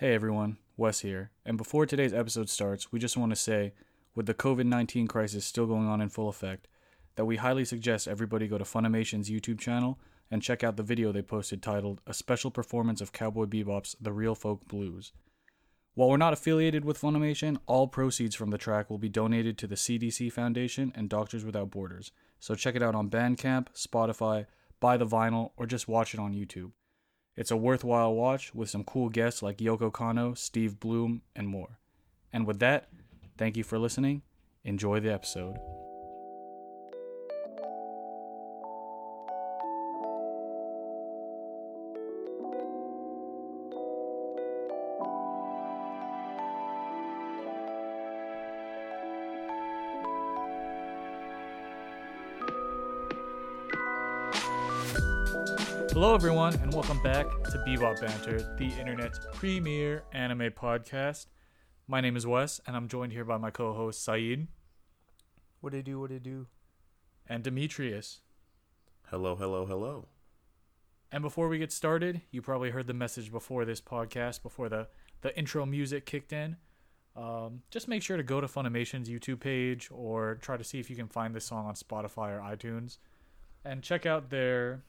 Hey everyone, Wes here. And before today's episode starts, we just want to say, with the COVID 19 crisis still going on in full effect, that we highly suggest everybody go to Funimation's YouTube channel and check out the video they posted titled A Special Performance of Cowboy Bebop's The Real Folk Blues. While we're not affiliated with Funimation, all proceeds from the track will be donated to the CDC Foundation and Doctors Without Borders. So check it out on Bandcamp, Spotify, buy the vinyl, or just watch it on YouTube. It's a worthwhile watch with some cool guests like Yoko Kanno, Steve Blum, and more. And with that, thank you for listening. Enjoy the episode. Hello, everyone, and welcome back to Bebop Banter, the internet's premier anime podcast. My name is Wes, and I'm joined here by my co host Saeed What they do, what they do. and Demetrius. Hello, hello, hello. And before we get started, you probably heard the message before this podcast, before the, the intro music kicked in. Um, just make sure to go to Funimation's YouTube page or try to see if you can find this song on Spotify or iTunes, and check out their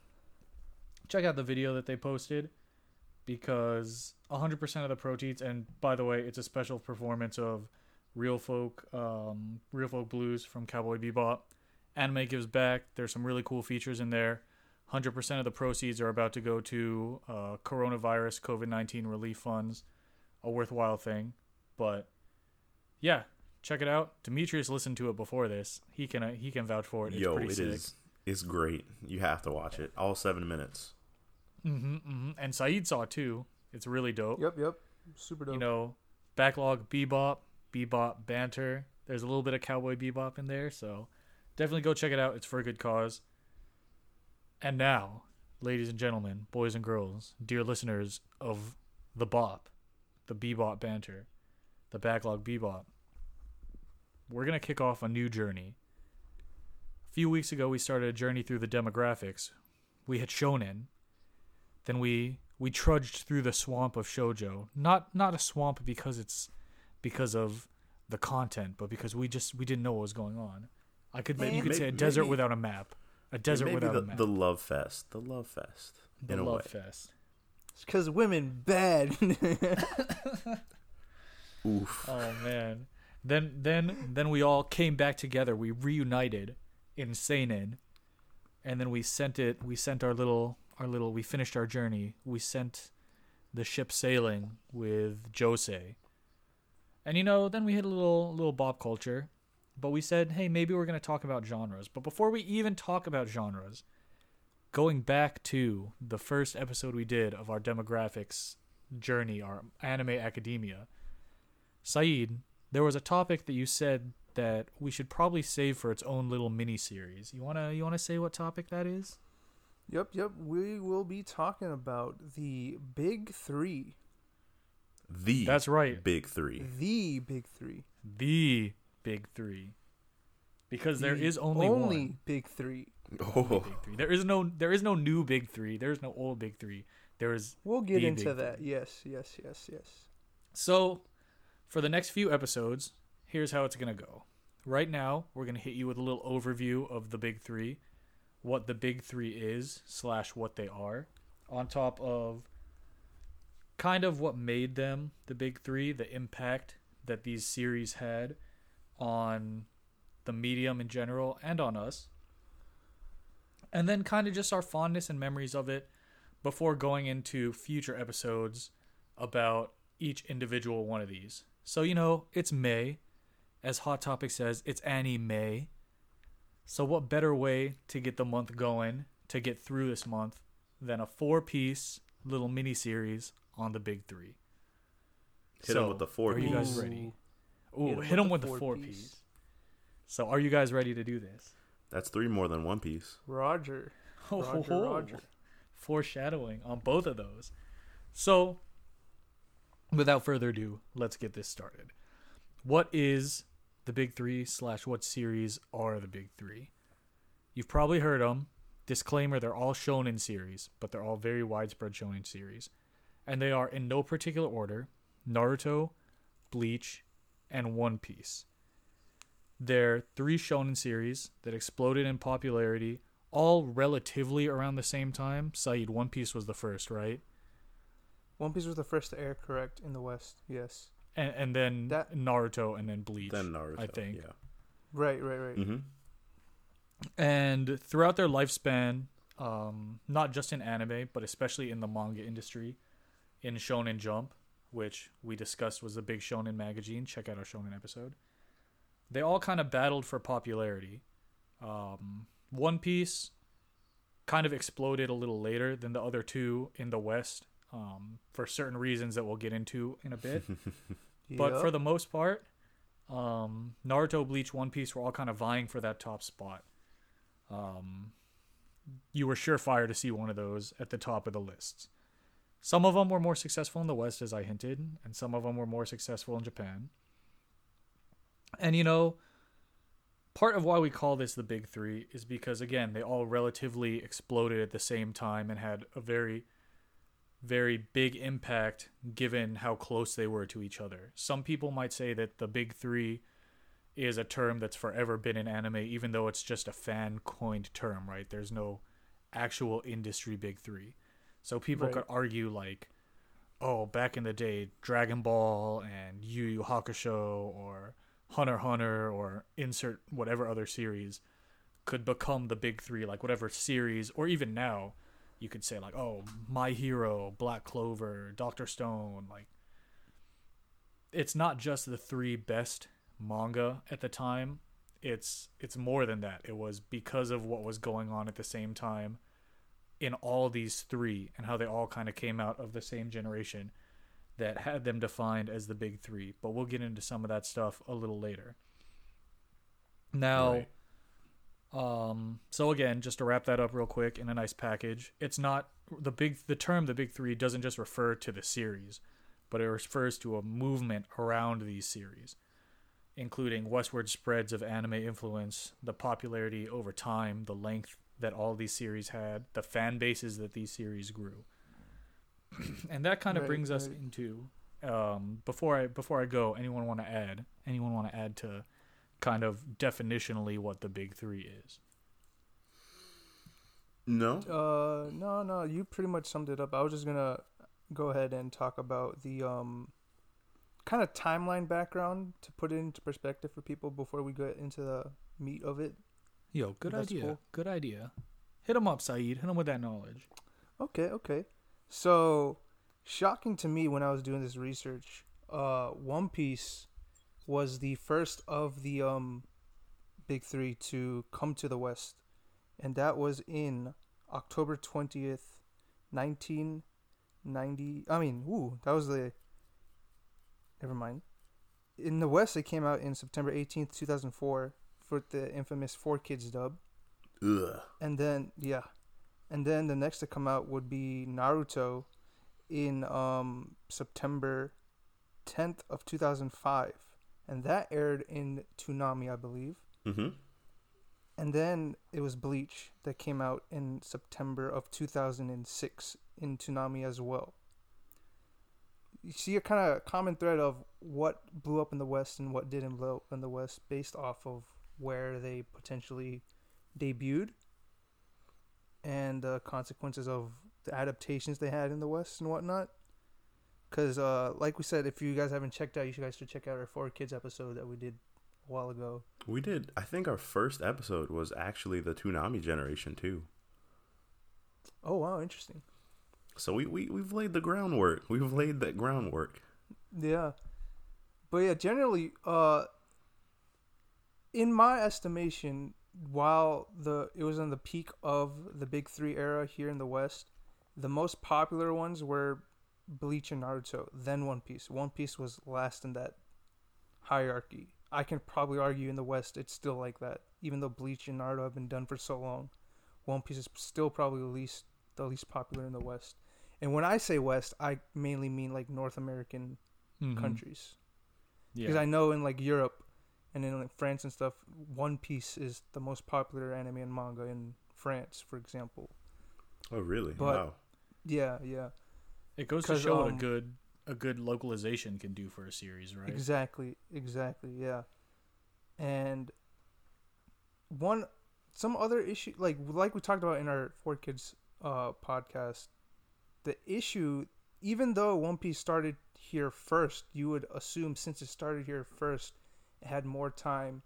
check out the video that they posted because 100% of the proceeds and by the way, it's a special performance of Real Folk um, Real Folk Blues from Cowboy Bebop. Anime gives back. There's some really cool features in there. 100% of the proceeds are about to go to uh, coronavirus COVID 19 relief funds. A worthwhile thing. But yeah, check it out. Demetrius listened to it before this. He can uh, he can vouch for it. It's Yo, pretty it sick. is. It's great. You have to watch it. All seven minutes. Mm-hmm, hmm And Saeed saw too. It's really dope. Yep, yep. Super dope. You know, backlog bebop, bebop banter. There's a little bit of cowboy bebop in there, so definitely go check it out. It's for a good cause. And now, ladies and gentlemen, boys and girls, dear listeners of the bop, the bebop banter, the backlog bebop, we're gonna kick off a new journey. A few weeks ago, we started a journey through the demographics. We had shonen, then we we trudged through the swamp of shojo. Not not a swamp because it's because of the content, but because we just we didn't know what was going on. I could you could say a desert maybe- without a map, a desert Maybe without the, a map. the love fest. The love fest. The in a love way. fest. Because women bad. Oof. Oh man. Then then then we all came back together. We reunited in Seinen, and then we sent it. We sent our little our little. We finished our journey. We sent the ship sailing with josei. And you know, then we hit a little little bop culture, but we said, hey, maybe we're gonna talk about genres. But before we even talk about genres, going back to the first episode we did of our demographics journey, our anime academia. Saeed, there was a topic that you said that we should probably save for its own little mini series. You wanna you wanna say what topic that is? Yep, yep. We will be talking about the big three. The That's right. big three. The big three. The big three. Because there The is only, only one big three. Oh, big three. There is no there is no new big three. There is no old big three. There is We'll get The into big that. Yes, yes, yes, yes. So, for the next few episodes, here's how it's going to go. Right now, we're going to hit you with a little overview of the big three, what the big three is, slash what they are, on top of kind of what made them the big three, the impact that these series had on the medium in general and on us. And then kind of just our fondness and memories of it before going into future episodes about each individual one of these. So, you know, it's May. As Hot Topic says, it's Annie May. So, what better way to get the month going, to get through this month, than a four piece little mini series on the big three? Hit 'em with the four Are you guys ready? Ooh. Ooh, hit them the with the four four piece. piece. So, are you guys ready to do this? that's three more than one piece. Roger. Oh, Roger, Oh, Roger. Foreshadowing on both of those. So, without further ado, let's get this started. What is the big three slash what series are the big three? You've probably heard them. Disclaimer: They're all shonen series, but they're all very widespread shonen series, and they are in no particular order. Naruto, Bleach, and One Piece. They're three shonen series that exploded in popularity, all relatively around the same time. Saeed, One Piece was the first, right? One Piece was the first to air, correct, in the West. Yes. And and then That- Naruto and then Bleach. Then Naruto. I think. Yeah. Right, right, right. Mm-hmm. And throughout their lifespan, um, not just in anime, but especially in the manga industry, in Shonen Jump, which we discussed was a big shonen magazine. Check out our shonen episode. They all kind of battled for popularity. Um, One Piece kind of exploded a little later than the other two in the West um, for certain reasons that we'll get into in a bit. But for the most part, um, Naruto, Bleach, One Piece were all kind of vying for that top spot. Um, you were surefire to see one of those at the top of the lists. Some of them were more successful in the West, as I hinted, and some of them were more successful in Japan. And you know, part of why we call this the Big Three is because, again, they all relatively exploded at the same time and had a very very big impact given how close they were to each other. Some people might say that the big three is a term that's forever been in anime, even though it's just a fan coined term, right? There's no actual industry big three. So people Right. could argue, like, oh, back in the day, Dragon Ball and Yu Yu Hakusho or Hunter Hunter or insert whatever other series could become the big three, like whatever series, or even now, you could say like, oh, My Hero, Black Clover, Doctor Stone, like it's not just the three best manga at the time. It's it's more than that. It was because of what was going on at the same time in all these three and how they all kind of came out of the same generation that had them defined as the big 3. But we'll get into some of that stuff a little later. Now, Right. Um, so again, just to wrap that up real quick in a nice package, it's not the big the term the big three doesn't just refer to the series, but it refers to a movement around these series, including westward spreads of anime influence, the popularity over time, the length that all these series had, the fan bases that these series grew, and that kind of Right, brings us into um, before I before I go. Anyone want to add? Anyone want to add to kind of definitionally what the big three is? No. Uh, no, no, you pretty much summed it up. I was just gonna go ahead and talk about the um, kind of timeline background to put it into perspective for people before we get into the meat of it. Yo, good That's idea. cool. Good idea. Hit him up, Saeed. Hit him with that knowledge. Okay, okay. So, shocking to me when I was doing this research, uh, One Piece was the first of the um, big three to come to the West, and that was in October twentieth, nineteen ninety. I mean, ooh, that was the. Never mind. In the West, it came out in September eighteenth, two thousand four, for the infamous 4Kids dub. Ugh. And then yeah, and then the next to come out would be Naruto, in um September, tenth of two thousand five, and that aired in Toonami, I believe. Mm-hmm. And then it was Bleach that came out in September of two thousand and six in Toonami as well. You see a kind of common thread of what blew up in the West and what didn't blow up in the West based off of where they potentially debuted and the consequences of the adaptations they had in the West and whatnot. Because, uh, like we said, if you guys haven't checked out, you guys should check out our 4Kids episode that we did a while ago. We did. I think our first episode was actually the Toonami generation too. Oh, wow, interesting. So we, we we've laid the groundwork. We've laid that groundwork. Yeah. But yeah, generally, uh, in my estimation, while the it was in the peak of the big three era here in the West, the most popular ones were Bleach and Naruto, then One Piece. One Piece was last in that hierarchy. I can probably argue in the West it's still like that, even though Bleach and Naruto have been done for so long. One Piece is still probably the least the least popular in the West. And when I say West, I mainly mean like North American Mhm. countries Yeah. because I know in like Europe and in like France and stuff, One Piece is the most popular anime and manga in France, for example. Oh really? But- wow. Yeah, yeah, it goes to show what a um, good a good localization can do for a series, right? Exactly, exactly, yeah. And one some other issue like like we talked about in our 4Kids uh podcast, the issue even though One Piece started here first, you would assume since it started here first, it had more time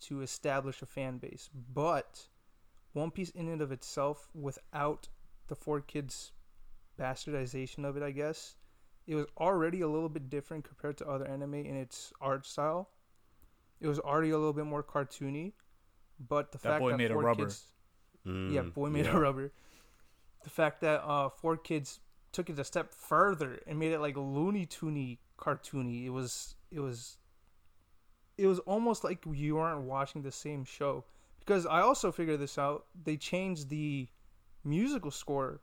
to establish a fan base. But One Piece in and of itself without the 4Kids bastardization of it, I guess, it was already a little bit different compared to other anime in its art style. It was already a little bit more cartoony, but the That fact boy that made a four rubber. kids, yeah, Mm, boy made yeah. a rubber. The fact that uh, four kids took it a step further and made it like Looney Toony cartoony. It was it was it was almost like you aren't watching the same show. Because I also figured this out. They changed the musical score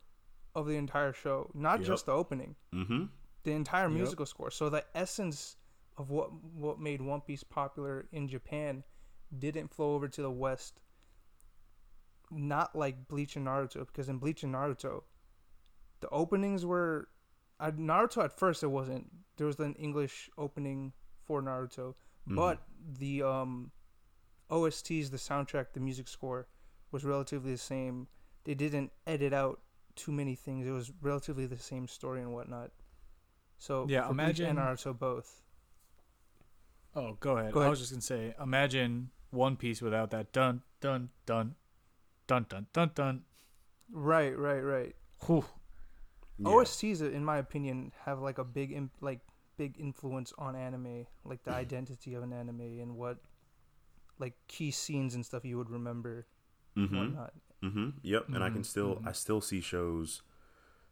of the entire show, not Yep. just the opening Mm-hmm. the entire Yep. musical score. So the essence of what what made One Piece popular in Japan didn't flow over to the West. Not like Bleach and Naruto, because in Bleach and Naruto, the openings were uh, Naruto at first it wasn't. There was an English opening for Naruto, Mhm. but the um, OSTs, the soundtrack, the music score was relatively the same. They didn't edit out too many things. It was relatively the same story and whatnot. So Yeah, for Bleach and imagine- Naruto both. Oh, go ahead. Go I ahead. was just gonna say, imagine One Piece without that dun dun dun dun dun dun dun. Right, right, right. Whew. Yeah. OSTs, in my opinion, have like a big im- like big influence on anime, like the identity of an anime and what like key scenes and stuff you would remember Mm-hmm. whatnot. Mm-hmm. Yep. And I can Mhm, still mhm. I still see shows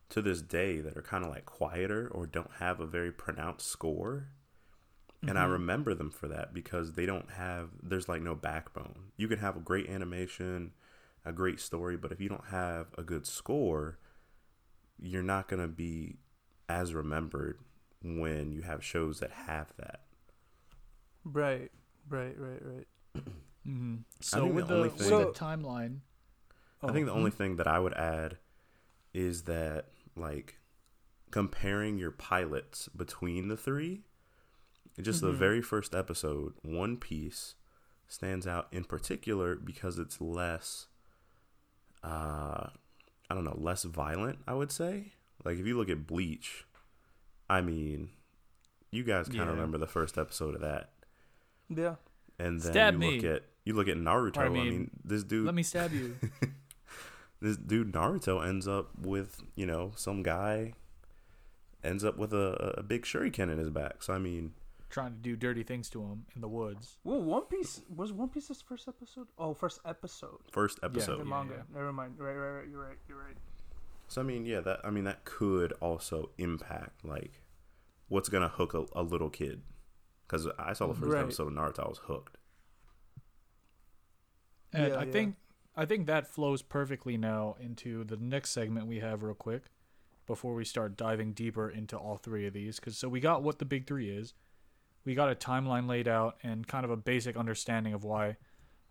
to this day that are kind of like quieter or don't have a very pronounced score. And I Mhm. remember them for that because they don't have there's like no backbone. You can have a great animation, a great story, but if you don't have a good score, you're not going to be as remembered when you have shows that have that. Right, right, right, right. hmm So with the the, only with the timeline, I think the Oh, only thing that I would add is that like comparing your pilots between the three, just the Mhm. very first episode, One Piece stands out in particular because it's less uh I don't know, less violent, I would say. Like if you look at Bleach, I mean, you guys kind of Yeah. remember the first episode of that. Yeah. And then Stab you me. look at you look at Naruto, I I mean, mean, this dude let me stab you. this dude Naruto ends up with you know some guy ends up with a, a big shuriken in his back. So I mean, trying to do dirty things to him in the woods. Well, One Piece was One Piece's first episode. Oh, first episode. first episode. yeah. The manga. Never mind. Right, right, right. You're right. You're right. So I mean, yeah, that I mean that could also impact like what's gonna hook a, a little kid. Because I saw the first Right. episode of Naruto, I was hooked. And Yeah, I yeah. think I think that flows perfectly now into the next segment we have real quick before we start diving deeper into all three of these cuz so we got what the big 3 is. We got a timeline laid out and kind of a basic understanding of why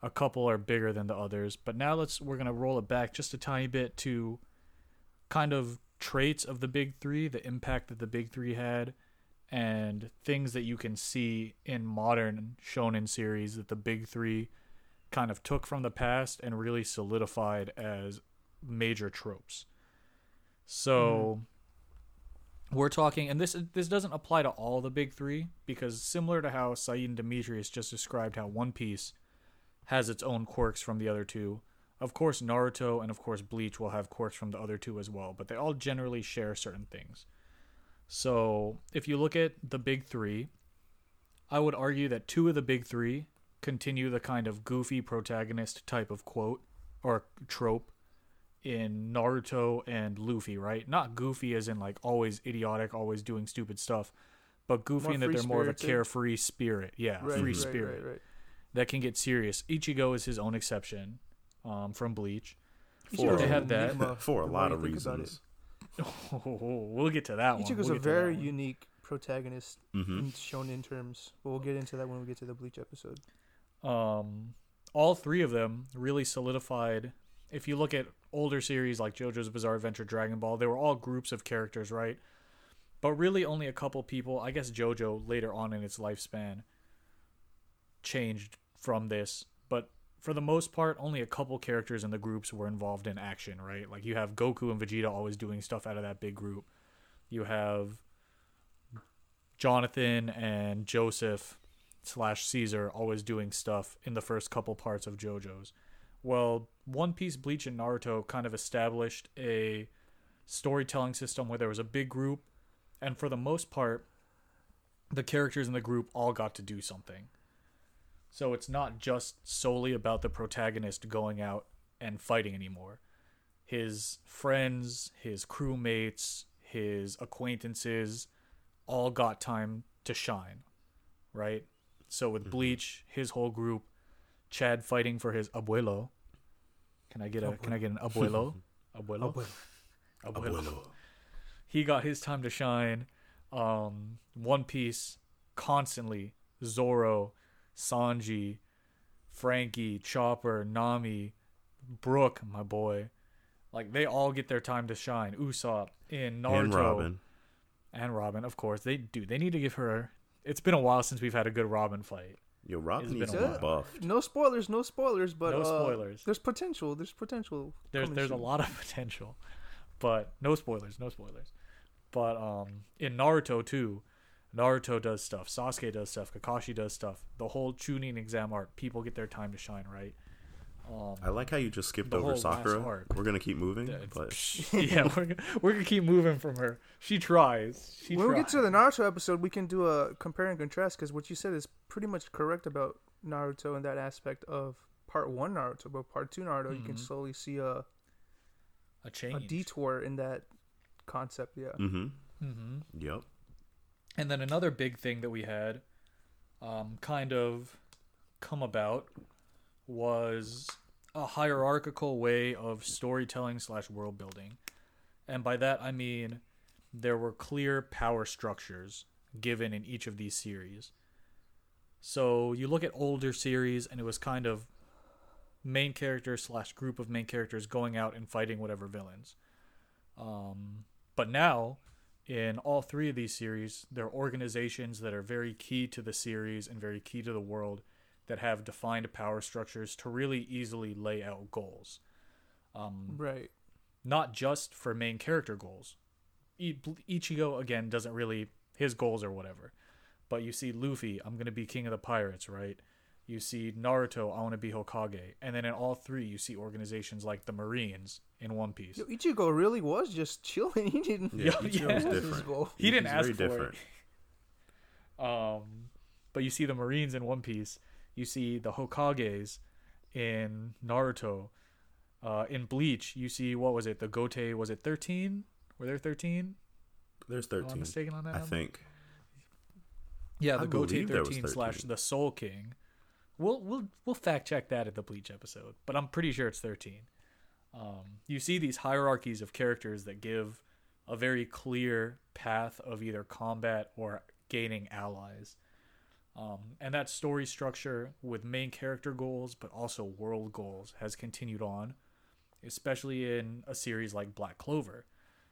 a couple are bigger than the others. But now let's we're going to roll it back just a tiny bit to kind of traits of the big 3, the impact that the big 3 had and things that you can see in modern shonen series that the big 3 kind of took from the past and really solidified as major tropes. So mm-hmm. we're talking and this this doesn't apply to all the big 3 because similar to how Saeed and Demetrius just described how One Piece has its own quirks from the other two. Of course Naruto and of course Bleach will have quirks from the other two as well, but they all generally share certain things. So, if you look at the big 3, I would argue that two of the big 3 continue the kind of goofy protagonist type of quote or trope in Naruto and Luffy, right? Not goofy as in like always idiotic, always doing stupid stuff, but goofy More in that they're more of a carefree spirit. Yeah, Right, free right, spirit Right, right. that can get serious. Ichigo is his own exception um, from Bleach. For, They have that. For a lot of you think about it. reasons. we'll get to that one. Ichigo's We'll a get to that very unique protagonist hmm in terms, but we'll get into that when we get to the Bleach episode. Um, all three of them really solidified. If you look at older series like JoJo's Bizarre Adventure, Dragon Ball, they were all groups of characters, right? but really only a couple people. I guess JoJo later on in its lifespan changed from this, but for the most part, only a couple characters in the groups were involved in action, right? Like you have Goku and Vegeta always doing stuff out of that big group. You have Jonathan and Joseph slash Caesar always doing stuff in the first couple parts of JoJo's. Well, One Piece, Bleach, and Naruto kind of established a storytelling system where there was a big group, and for the most part, the characters in the group all got to do something. So it's not just solely about the protagonist going out and fighting anymore. His friends, his crewmates, his acquaintances all got time to shine, right? So with Bleach, his whole group, Chad fighting for his abuelo. Can I get a can I get an abuelo? Abuelo? Abuelo. abuelo. He got his time to shine. Um, One Piece constantly Zoro, Sanji, Frankie, Chopper, Nami, Brook, my boy. Like they all get their time to shine. Usopp in Naruto and Robin. and Robin, of course. They do. They need to give her. It's been a while since we've had a good Robin fight. Yo, Robin It's needs been to be buffed. No spoilers, no spoilers, but No uh, spoilers. There's potential. There's potential. There's coming there's a lot of potential, but no spoilers. No spoilers. But um, in Naruto too, Naruto does stuff. Sasuke does stuff. Kakashi does stuff. The whole Chunin exam art, People get their time to shine, right? Um, I like how you just skipped over Sakura. We're gonna keep moving, yeah, but yeah, we're gonna, we're gonna keep moving from her. She tries. She when we tries. get to the Naruto episode, we can do a compare and contrast because what you said is pretty much correct about Naruto in that aspect of part one Naruto, but part two Naruto, you can Mhm. slowly see a, a change, a detour in that concept. Yeah. mm-hmm. hmm Yep. And then another big thing that we had um, kind of come about was a hierarchical way of storytelling slash world building. And by that I mean there were clear power structures given in each of these series. So you look at older series and it was kind of main character slash group of main characters going out and fighting whatever villains. Um, but now in all three of these series, there are organizations that are very key to the series and very key to the world that have defined power structures to really easily lay out goals. Um, Right. not just for main character goals. Ichigo again doesn't really his goals or whatever. But you see Luffy, I'm going to be king of the pirates, right? You see Naruto, I want to be Hokage. And then in all three, you see organizations like the Marines in One Piece. Yo, Ichigo really was just chilling. He didn't. Yeah, Yeah, Ichigo yeah. was different. goal. He didn't He's ask very for different. it. Um, but you see the Marines in One Piece. You see the Hokages in Naruto. Uh, in Bleach, you see what was it? The Gotei was it thirteen? Were there thirteen? There's Am I 13. mistaken on that? I number? think. Yeah, the Gotei believe there was thirteen slash the Soul King. We'll we'll we'll fact check that at the Bleach episode, but I'm pretty sure it's thirteen. Um, you see these hierarchies of characters that give a very clear path of either combat or gaining allies. Um, and that story structure with main character goals, but also world goals, has continued on, especially in a series like Black Clover,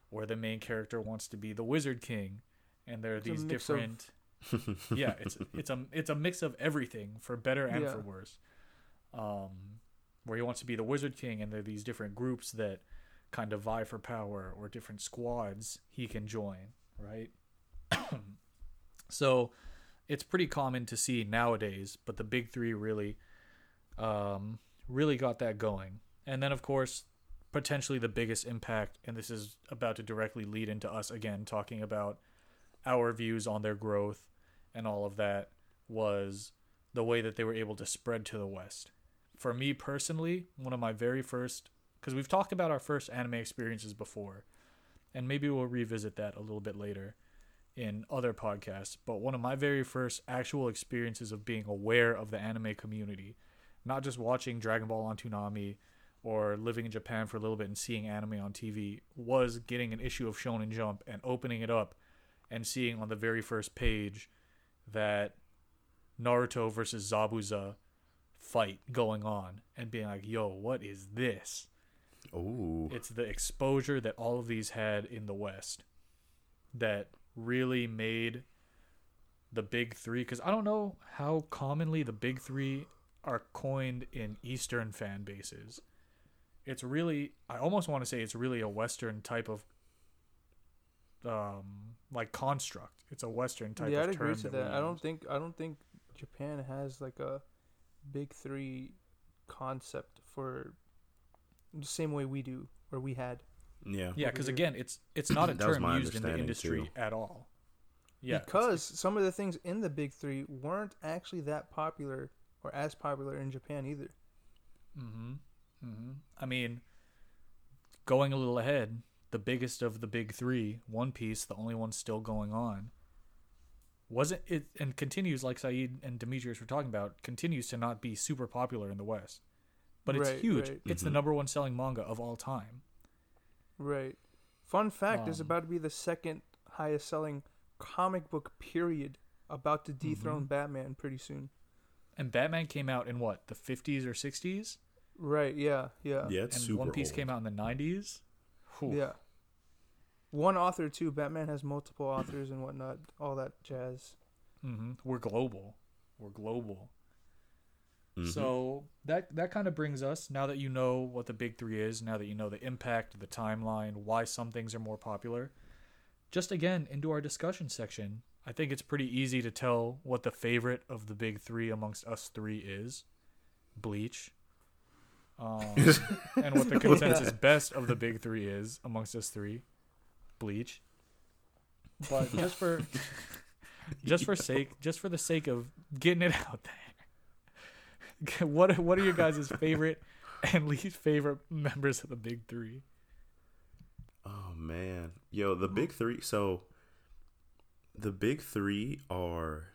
where the main character wants to be the Wizard King, and there are It's these mix of- different yeah, it's it's a it's a mix of everything for better and Yeah. for worse. Um, where he wants to be the Wizard King, and there are these different groups that kind of vie for power, or different squads he can join, right? so, it's pretty common to see nowadays, but the big three really, um, really got that going. And then, of course, potentially the biggest impact, and this is about to directly lead into us again talking about our views on their growth and all of that was the way that they were able to spread to the West. For me personally, one of my very first, because we've talked about our first anime experiences before, and maybe we'll revisit that a little bit later in other podcasts, but one of my very first actual experiences of being aware of the anime community, not just watching Dragon Ball on Toonami or living in Japan for a little bit and seeing anime on TV, was getting an issue of Shonen Jump and opening it up and seeing on the very first page that Naruto versus Zabuza fight going on and being like, yo, what is this? Oh, It's the exposure that all of these had in the West that really made the big three because I don't know how commonly the big three are coined in Eastern fan bases. It's really, I almost want to say it's really a Western type of, um, like construct. It's a Western type yeah, of I'd term. agree to that that. I don't think I don't think Japan has like a big three concept for the same way we do or we had. Yeah. Yeah, because again, it's it's not a That term used in the industry too. at all. Yeah, because some of the things in the big three weren't actually that popular or as popular in Japan either. Mm-hmm. Mm-hmm. I mean, going a little ahead, the biggest of the big three, One Piece, the only one still going on, wasn't it? And continues, like Saeed and Demetrius were talking about, continues to not be super popular in the West, but it's Right, huge. right. It's the Mhm. number one selling manga of all time. Right. Fun fact is Um, about to be the second highest selling comic book period about to dethrone Mhm. Batman pretty soon. And Batman came out in what the 50s or 60s, Right, yeah, yeah. Yeah, it's and super One Piece old. came out in the 90s. Whew. Yeah. One author too. Batman has multiple authors and whatnot, all that jazz. hmm We're global. We're global. Mhm. So that that kind of brings us now that you know what the big three is, now that you know the impact, the timeline, why some things are more popular. Just again into our discussion section. I think it's pretty easy to tell what the favorite of the big three amongst us three is. Bleach. Um, and what the consensus best of the big three is amongst us three. Bleach. But just for just for sake just for the sake of getting it out there. What what are your guys' favorite and least favorite members of the big three? Oh man, yo, the big three. So, the big three are,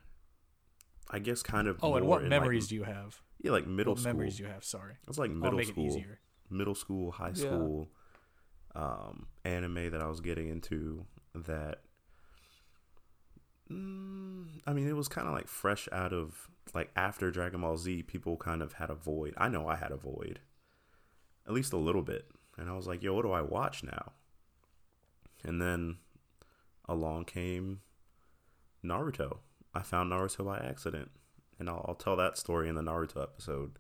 I guess, kind of. Oh, and what memories Like, do you have? yeah, like middle what school. memories do you have? Sorry, It's like I'll middle it school, easier. middle school, high Yeah. school, um, anime that I was getting into. That, mm, I mean, it was kind of like fresh out of like after Dragon Ball Z. People kind of had a void. I know I had a void, at least a little bit, and I was like, "Yo, what do I watch now?" And then along came Naruto. I found Naruto by accident, and I'll, I'll tell that story in the Naruto episode.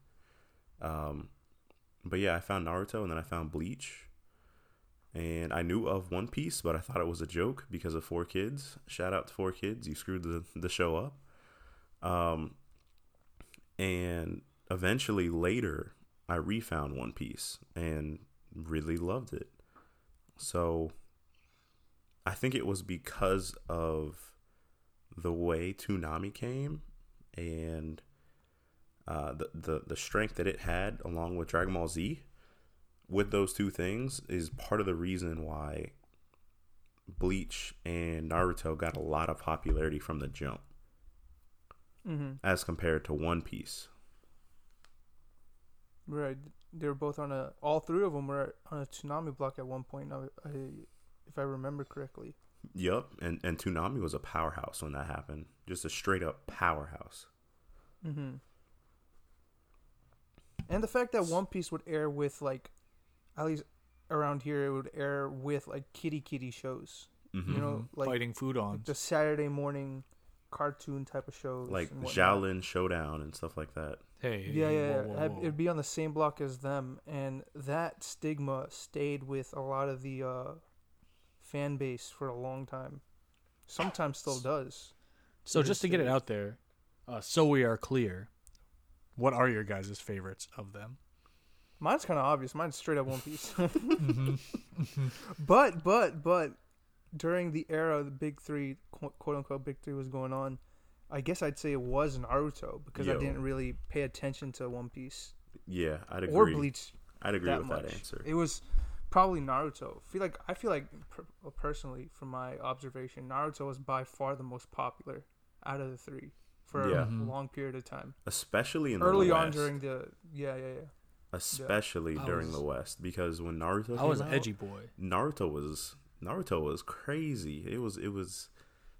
Um, but yeah, I found Naruto, and then I found Bleach, and I knew of One Piece, but I thought it was a joke because of 4Kids. Shout out to 4Kids, you screwed the the show up. Um, and eventually later, I refound One Piece and really loved it. So I think it was because of the way Toonami came and uh, the, the the strength that it had along with Dragon Ball Z. With those two things is part of the reason why Bleach and Naruto got a lot of popularity from the jump Mm-hmm. as compared to One Piece. Right. They were both on a. All three of them were on a Toonami block at one point. I, I, if I remember correctly. Yep, and and Toonami was a powerhouse when that happened. Just a straight up powerhouse. Mm-hmm. And the fact that One Piece would air with like, at least around here, it would air with like kitty kitty shows. Mhm. You know, like, fighting food on. like the Saturday morning cartoon type of shows. like and whatnot. Xiaolin Showdown and stuff like that. Hey, Yeah, yeah, yeah. whoa, whoa, whoa. It'd be on the same block as them, and that stigma stayed with a lot of the uh, fan base for a long time. Sometimes still does. So to just to get it out there, uh, so we are clear, what are your guys' favorites of them? Mine's kind of obvious. Mine's straight up One Piece. Mhm. but but but during the era of the big three, quote quote unquote big three was going on, I guess I'd say it was Naruto because I didn't really pay attention to One Piece Yeah, I'd agree. or Bleach I'd agree that with much. that answer. It was probably Naruto. I feel like I feel like personally, from my observation, Naruto was by far the most popular out of the three for Yeah. a Mhm. long period of time. especially in the Early on during the yeah yeah yeah. especially I during was- the West because when Naruto I was came an out, edgy boy. Naruto was Naruto was crazy. It was it was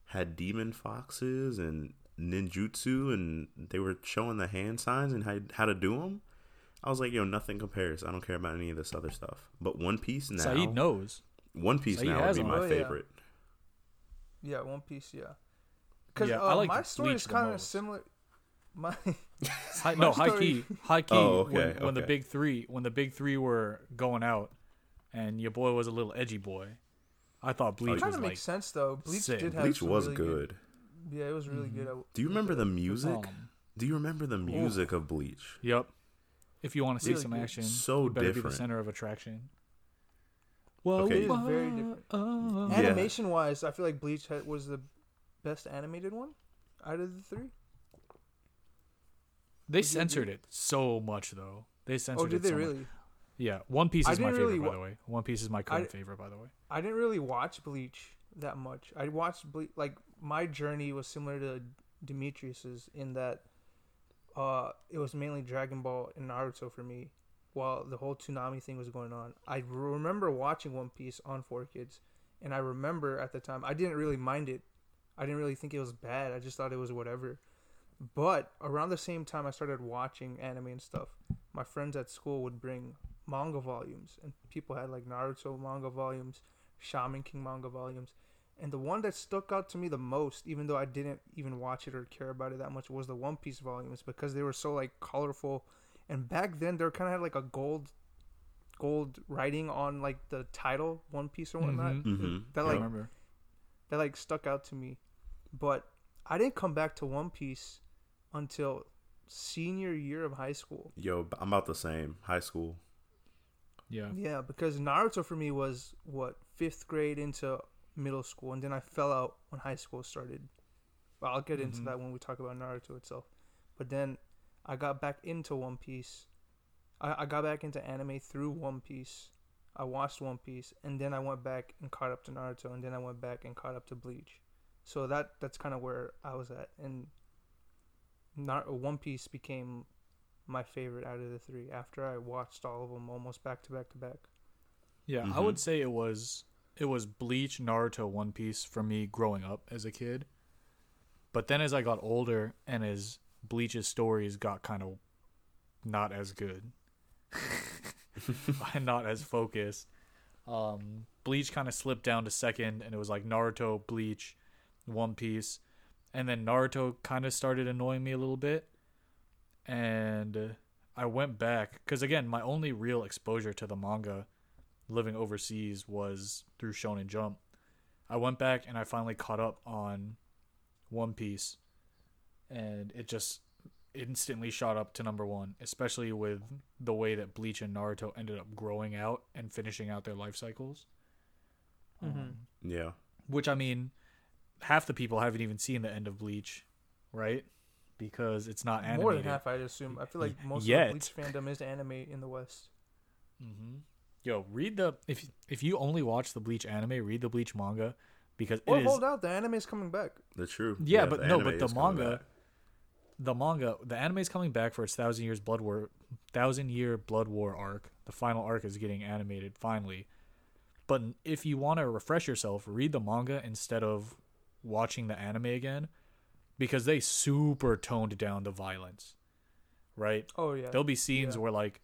had demon foxes and ninjutsu and they were showing the hand signs and how, how to do them. I was like, yo, nothing compares. I don't care about any of this other stuff. But One Piece now, Saeed knows. One Piece Saeed now would be my Oh, favorite. Yeah, One Piece. Yeah. Because Yeah, uh, like my story Bleach is kind of similar. My My no, high key, high key. Oh, okay, when, when the big three, when the big three were going out, and your boy was a little edgy boy, I thought Bleach kind was of like. makes sense though. Bleach sick. did have Bleach some was really good. Yeah, it was really good. Mm-hmm. at- Do you remember the music? um, Do you remember the music of Bleach? Yep. If you want to see Really some good. action, So you better be the center of attraction. Well, Okay. It is very different. uh, Yeah. Animation wise, I feel like Bleach was the best animated one out of the three. They censored it so much, though. They censored Oh, did it they so much. Yeah, One Piece is my favorite, really by the way. One Piece is my current favorite, by the way. I didn't really watch Bleach that much. I watched Bleach like my journey was similar to Demetrius's in that uh it was mainly Dragon Ball and Naruto for me while the whole Toonami thing was going on. I remember watching One Piece on 4Kids and I remember at the time I didn't really mind it. I didn't really think it was bad. I just thought it was whatever. But around the same time I started watching anime and stuff, my friends at school would bring manga volumes and people had like Naruto manga volumes, Shaman King manga volumes. And the one that stuck out to me the most, even though I didn't even watch it or care about it that much, was the One Piece volumes because they were so like colorful. And back then, they kind of had like a gold, gold writing on like the title One Piece or whatnot. Mhm. Mm-hmm. That I like remember. that like stuck out to me. But I didn't come back to One Piece until senior year of high school. Yo, I'm about the same. High school. Yeah. Yeah, because Naruto for me was what fifth grade into middle school, and then I fell out when high school started. Well, I'll get into Mhm. that when we talk about Naruto itself. But then I got back into One Piece. I, I got back into anime through One Piece. I watched One Piece, and then I went back and caught up to Naruto, and then I went back and caught up to Bleach. So that that's kind of where I was at, and Nar- One Piece became my favorite out of the three after I watched all of them almost back to back to back. Yeah, I Mhm. would say it was it was Bleach, Naruto, One Piece for me growing up as a kid. But then as I got older and as Bleach's stories got kind of not as good and not as focused, um, Bleach kind of slipped down to second, and it was like Naruto, Bleach, One Piece, and then Naruto kind of started annoying me a little bit, and I went back because again, my only real exposure to the manga living overseas was through Shonen Jump. I went back and I finally caught up on One Piece, and it just instantly shot up to number one, especially with the way that Bleach and Naruto ended up growing out and finishing out their life cycles. Mhm. Um, Yeah. which I mean, half the people haven't even seen the end of Bleach, right? Because it's not animated. More than half, I'd assume. I feel like most Yet. of Bleach fandom is anime in the West. Mm-hmm. Yo, read the if if you only watch the Bleach anime, read the Bleach manga because it Well, is hold out, the anime is coming back. The true. Yeah, but no, but the manga- the manga. The anime is coming back for its thousand years blood war, thousand year blood war arc. The final arc is getting animated finally. But if you want to refresh yourself, read the manga instead of watching the anime again, because they super toned down the violence. Right? Oh yeah, There'll be scenes Yeah. where like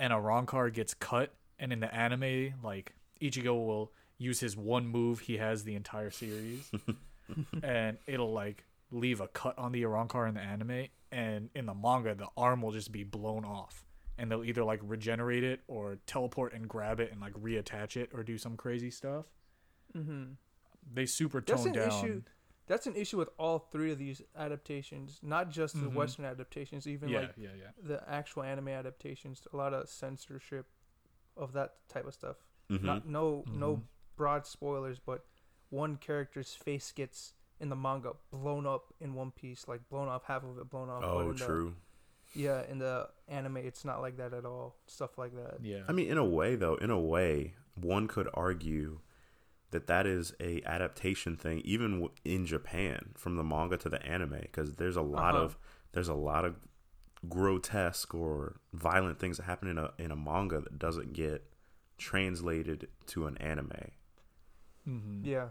an Arrancar gets cut, and in the anime, like Ichigo will use his one move he has the entire series, and it'll like leave a cut on the Arrancar in the anime, and in the manga, the arm will just be blown off, and they'll either like regenerate it or teleport and grab it and like reattach it or do some crazy stuff. hmm They super toned down. issue. That's an issue with all three of these adaptations, not just the Mhm. Western adaptations, even Yeah, like yeah, yeah. the actual anime adaptations. A lot of censorship of that type of stuff. Mhm. Not no no Mhm. broad spoilers, but one character's face gets in the manga blown up in One Piece, like blown off half of it, blown off. Oh, in the- true. yeah, in the anime, it's not like that at all. Stuff like that. Yeah. I mean, in a way, though, in a way, one could argue that that is a adaptation thing, even in Japan, from the manga to the anime, because there's a lot Uh-huh. of there's a lot of grotesque or violent things that happen in a in a manga that doesn't get translated to an anime. hmm Yeah.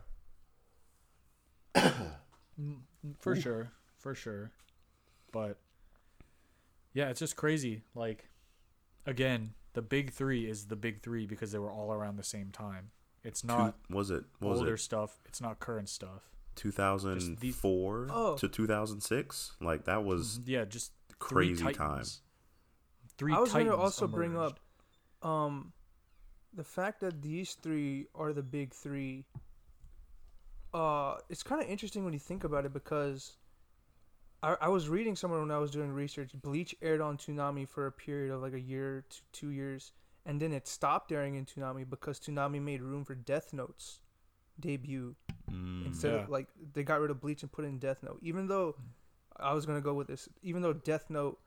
Mm, For sure, for sure. But yeah, it's just crazy. Like again, the big three is the big three because they were all around the same time. It's not Two, was it what was older it stuff. It's not current stuff. 2004 Oh. to 2006. Like that was Yeah, just crazy titans. time. Three I was gonna also bring up um the fact that these three are the big three. Uh, it's kind of interesting when you think about it because I, I was reading somewhere when I was doing research. Bleach aired on Toonami for a period of like a year to two years, and then it stopped airing in Toonami because Toonami made room for Death Note's debut Mm. instead Yeah. of like they got rid of Bleach and put in Death Note. Even though I was gonna go with this, even though Death Note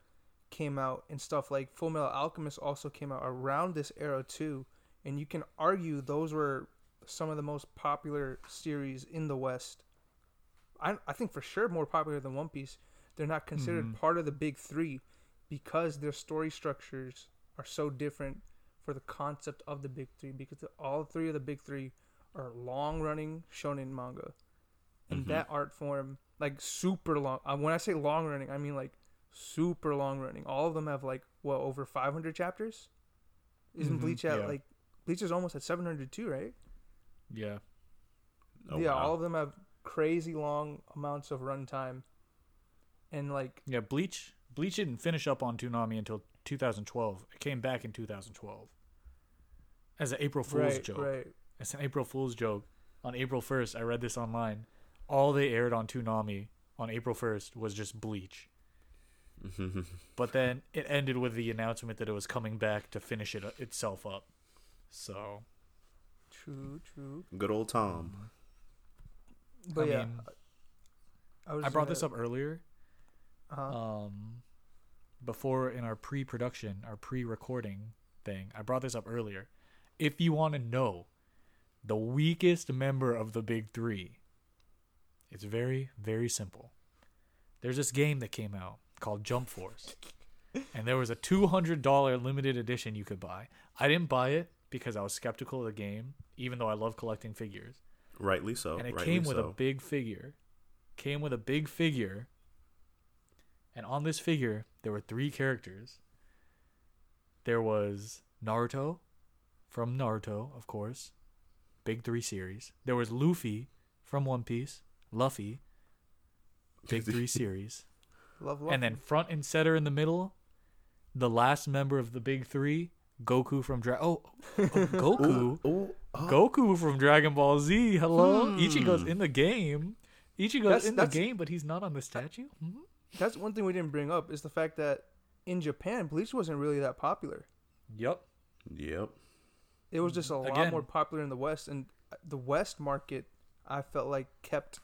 came out and stuff like Full Metal Alchemist also came out around this era too, and you can argue those were some of the most popular series in the West. I I think for sure more popular than One Piece. They're not considered Mhm. part of the big three because their story structures are so different for the concept of the big three because all three of the big three are long running shonen manga and Mhm. that art form like super long uh, when i say long running i mean like super long running all of them have like what over 500 chapters isn't Mhm, bleach at yeah. like bleach is almost at 702 right Yeah. Oh, yeah wow. all of them have crazy long amounts of runtime and like Yeah, Bleach Bleach didn't finish up on Toonami until 2012. It came back in 2012 as an April Fool's right joke. right It's an April Fool's joke. On April 1st, I read this online. All they aired on Toonami on April 1st was just Bleach. But then it ended with the announcement that it was coming back to finish it itself up. So, true true Good old Tom. but I yeah mean, I, was I brought gonna- this up earlier. uh-huh. um before in our pre-production our pre-recording thing i brought this up earlier if you want to know the weakest member of the big three it's very very simple there's this game that came out called jump force and there was a $200 limited edition you could buy i didn't buy it because i was skeptical of the game even though i love collecting figures Rightly so. and it came with so. a big figure. Came with a big figure. And on this figure, there were three characters. There was Naruto from Naruto, of course. Big 3 series. There was Luffy from One Piece, Luffy, Big 3 series. love love And then front and center in the middle, the last member of the Big 3, Goku from Dra- Oh, oh, Goku. Ooh, ooh, oh. Goku from Dragon Ball Z. Hello, Hmm. Ichigo's in the game. Ichigo's That's- in the game, but he's not on the statue. Mhm. that's one thing we didn't bring up is the fact that in japan bleach wasn't really that popular Yep. Yep. It was just a lot more popular in the West, and the West market, I felt like kept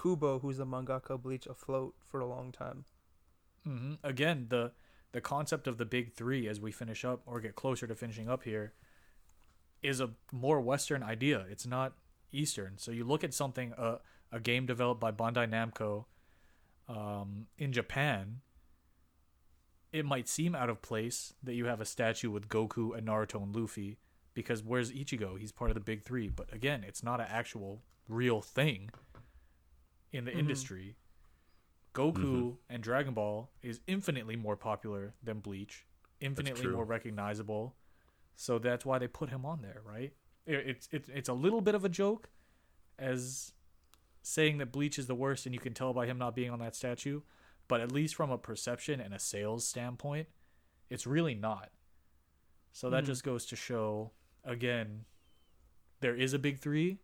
Kubo, who's the mangaka Bleach, afloat for a long time. hmm Again, the the concept of the big three as we finish up or get closer to finishing up here is a more Western idea. It's not Eastern. So you look at something uh, a game developed by Bandai Namco um, in Japan. It might seem out of place that you have a statue with Goku and Naruto and Luffy because where's Ichigo? He's part of the big three. But again, it's not an actual real thing in the Mhm. industry. Goku and Dragon Ball is infinitely more popular than Bleach, infinitely more recognizable. So that's why they put him on there, right? It's it's it's a little bit of a joke as saying that Bleach is the worst and you can tell by him not being on that statue, but at least from a perception and a sales standpoint, it's really not. So that Mhm. just goes to show again there is a big 3,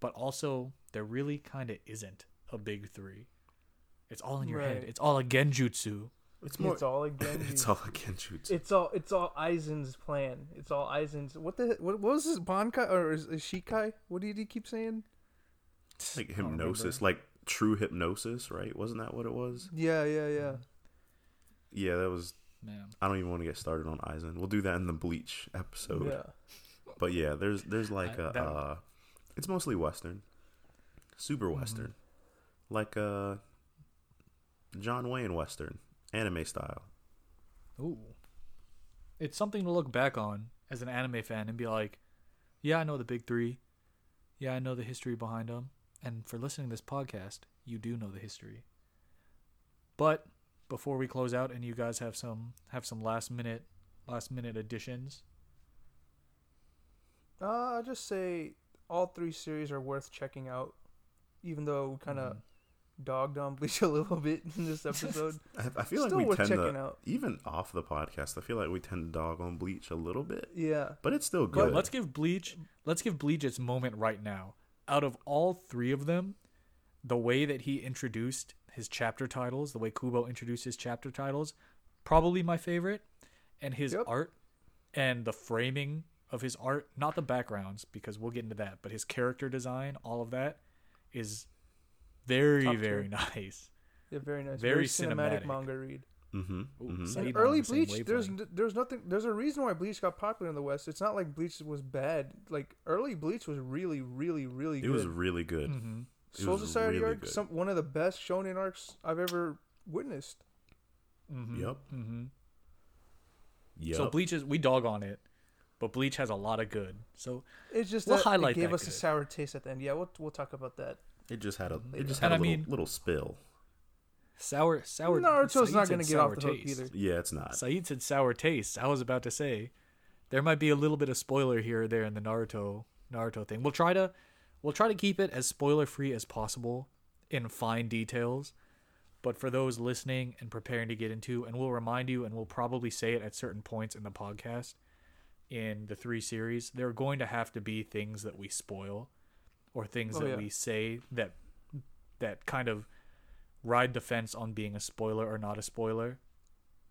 but also there really kind of isn't a big 3. It's all in your head. It's all a genjutsu. It's more. it's all again. It's all a genjutsu. It's all. It's all Aizen's plan. It's all Aizen's. What the? What, what was his Bankai or is, is Shikai? What did he keep saying? like hypnosis, like true hypnosis, right? Wasn't that what it was? Yeah, yeah, yeah. Yeah, that was. Man. I don't even want to get started on Aizen. We'll do that in the Bleach episode. Yeah. But yeah, there's there's like I- a that- uh, it's mostly Western, super Western, like uh, John Wayne Western, anime style. Ooh. It's something to look back on as an anime fan and be like, yeah, I know the big three. Yeah, I know the history behind them. And for listening to this podcast, you do know the history. But before we close out and you guys have some have some last minute last minute additions, Uh, I'll just say all three series are worth checking out. even though we kind of Mhm. dogged on Bleach a little bit in this episode. I, I feel like Still we worth tend checking to out. even off the podcast. I feel like we tend to dog on Bleach a little bit, Yeah, but it's still But good. Let's give Bleach let's give Bleach its moment right now. Out of all three of them, the way that he introduced his chapter titles, the way Kubo introduces chapter titles, probably my favorite. And his Yep. art and the framing of his art, not the backgrounds, because we'll get into that, but his character design, all of that is very, Top very tier. nice. yeah, very nice, Very very, cinematic, cinematic. manga read. mm-hmm, Ooh, hmm Saeed And early the Bleach, there's there's nothing. There's a reason why Bleach got popular in the West. It's not like Bleach was bad. Like early Bleach was really, really, really good. It good. was really good. Mhm. It Soul Society really arc, good. some one of the best shonen arcs I've ever witnessed. Mhm. Yep. Mhm. Yep. So Bleach is we dog on it, but Bleach has a lot of good. So It's just We'll that highlight it gave that us a sour taste at the end. Yeah, we'll we'll talk about that. it just had a later. it just And had a I little, mean- little spill. sour, sour. Naruto's Saeed not going to get sour off the hook taste. either. Yeah, it's not. Saeed said sour taste. I was about to say, there might be a little bit of spoiler here or there in the Naruto Naruto thing. We'll try to, we'll try to keep it as spoiler free as possible in fine details. But for those listening and preparing to get into, and we'll remind you, and we'll probably say it at certain points in the podcast, in the three series, there are going to have to be things that we spoil, or things Oh, that yeah. we say that that kind of ride the fence on being a spoiler or not a spoiler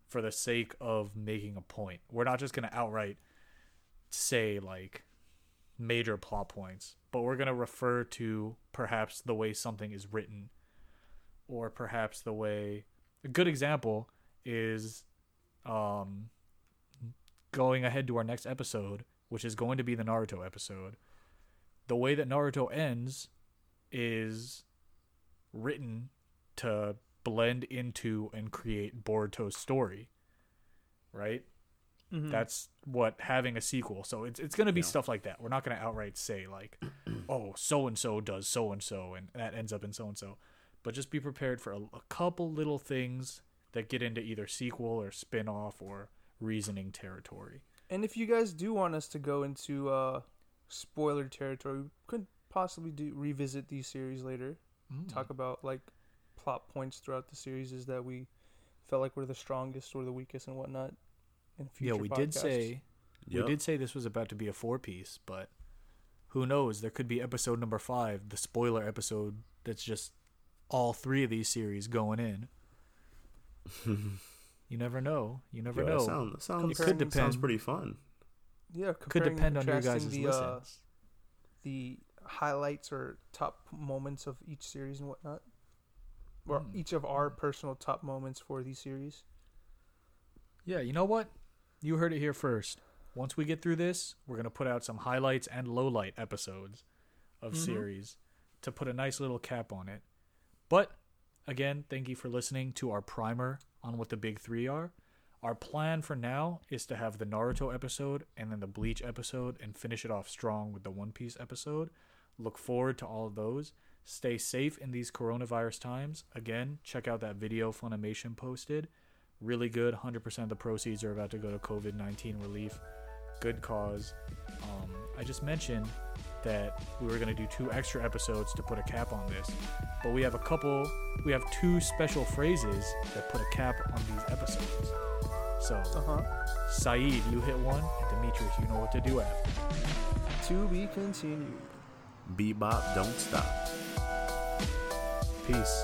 for the sake of making a point. We're not just going to outright say like major plot points, but we're going to refer to perhaps the way something is written or perhaps the way a good example is um going ahead to our next episode, which is going to be the Naruto episode. The way that Naruto ends is written to blend into and create Boruto's story. Right? Mhm. That's what having a sequel. So it's it's going to be Yeah. stuff like that. We're not going to outright say like, "Oh, so and so does so and so and that ends up in so and so." But just be prepared for a, a couple little things that get into either sequel or spin-off or reasoning territory. And if you guys do want us to go into uh, spoiler territory, we could possibly do revisit these series later. Mm. Talk about like plot points throughout the series is that we felt like we're the strongest or the weakest and whatnot. In yeah, future we did say Yep. we did say this was about to be a four piece, but who knows? There could be episode number five, the spoiler episode that's just all three of these series going in. You never know. You never Yo, know. That sound, that sounds, it could depend. sounds pretty fun. Yeah, could depend on your guys' the, listens. uh, the highlights or top moments of each series and whatnot, or Hmm. each of our personal top moments for these series. Yeah, you know what? You heard it here first. Once we get through this, we're gonna put out some highlights and lowlight episodes of Mhm. series to put a nice little cap on it. But again, thank you for listening to our primer on what the big three are. Our plan for now is to have the Naruto episode and then the Bleach episode and finish it off strong with the One Piece episode. Look forward to all of those. Stay safe in these coronavirus times. Again, check out that video Funimation posted. Really good. 100% of the proceeds are about to go to COVID 19 relief. Good cause. Um, I just mentioned that we were going to do two extra episodes to put a cap on this, but we have a couple, we have two special phrases that put a cap on these episodes. So, Uh huh. Saeed, you hit one, and Demetrius, you know what to do after. To be continued. Bebop, don't stop. Peace.